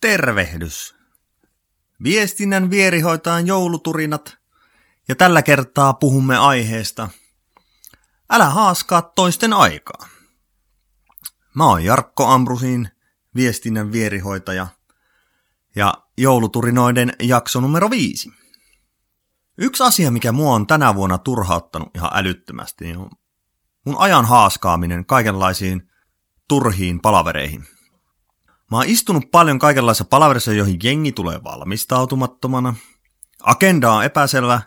Tervehdys! Viestinnän vierihoitajan jouluturinat ja tällä kertaa puhumme aiheesta Älä haaskaa toisten aikaa. Mä oon Jarkko Ambrusin viestinnän vierihoitaja ja jouluturinoiden jakso numero viisi. Yksi asia, mikä mua on tänä vuonna turhauttanut ihan älyttömästi, niin on mun ajan haaskaaminen kaikenlaisiin turhiin palavereihin – Mä oon istunut paljon kaikenlaisissa palaverissa, joihin jengi tulee valmistautumattomana. Agenda on epäselvä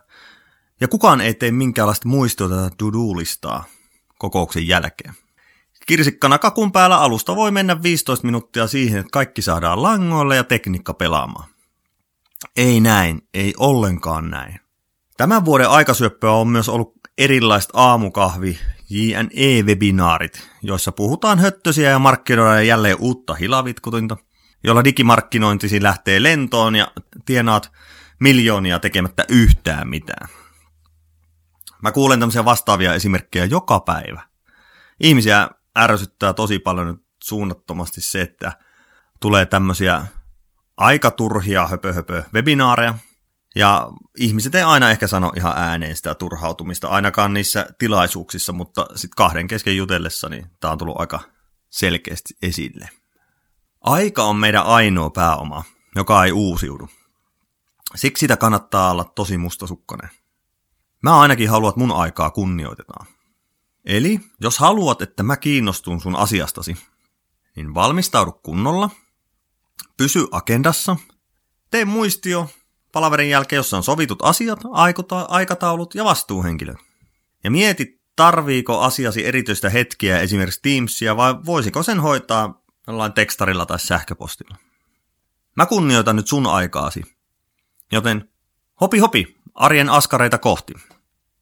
ja kukaan ei tee minkäänlaista muistiota to-do-listaa kokouksen jälkeen. Kirsikkana kakun päällä alusta voi mennä 15 minuuttia siihen, että kaikki saadaan langoille ja tekniikka pelaamaan. Ei näin, ei ollenkaan näin. Tämän vuoden aikasyöppöä on myös ollut erilaiset aamukahvi JNE-webinaarit, joissa puhutaan höttösiä ja markkinoidaan jälleen uutta hilavitkutinta, jolla digimarkkinointisi lähtee lentoon ja tienaat miljoonia tekemättä yhtään mitään. Mä kuulen tämmöisiä vastaavia esimerkkejä joka päivä. Ihmisiä ärsyttää tosi paljon nyt suunnattomasti se, että tulee tämmöisiä aika turhia höpö, höpö webinaareja, ja ihmiset ei aina ehkä sano ihan ääneen sitä turhautumista, ainakaan niissä tilaisuuksissa, mutta sitten kahden kesken jutellessa, niin tämä on tullut aika selkeästi esille. Aika on meidän ainoa pääoma, joka ei uusiudu. Siksi sitä kannattaa olla tosi mustasukkainen. Mä ainakin haluan, että mun aikaa kunnioitetaan. Eli jos haluat, että mä kiinnostun sun asiastasi, niin valmistaudu kunnolla, pysy agendassa, tee muistio palaverin jälkeen, jossa on sovitut asiat, aikataulut ja vastuuhenkilö. Ja mieti, tarviiko asiasi erityistä hetkiä esimerkiksi Teamsia vai voisiko sen hoitaa jollain tekstarilla tai sähköpostilla. Mä kunnioitan nyt sun aikaasi. Joten hopi hopi, arjen askareita kohti.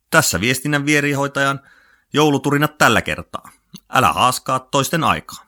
Tässä viestinnän vierihoitajan jouluturinat tällä kertaa. Älä haaskaa toisten aikaa.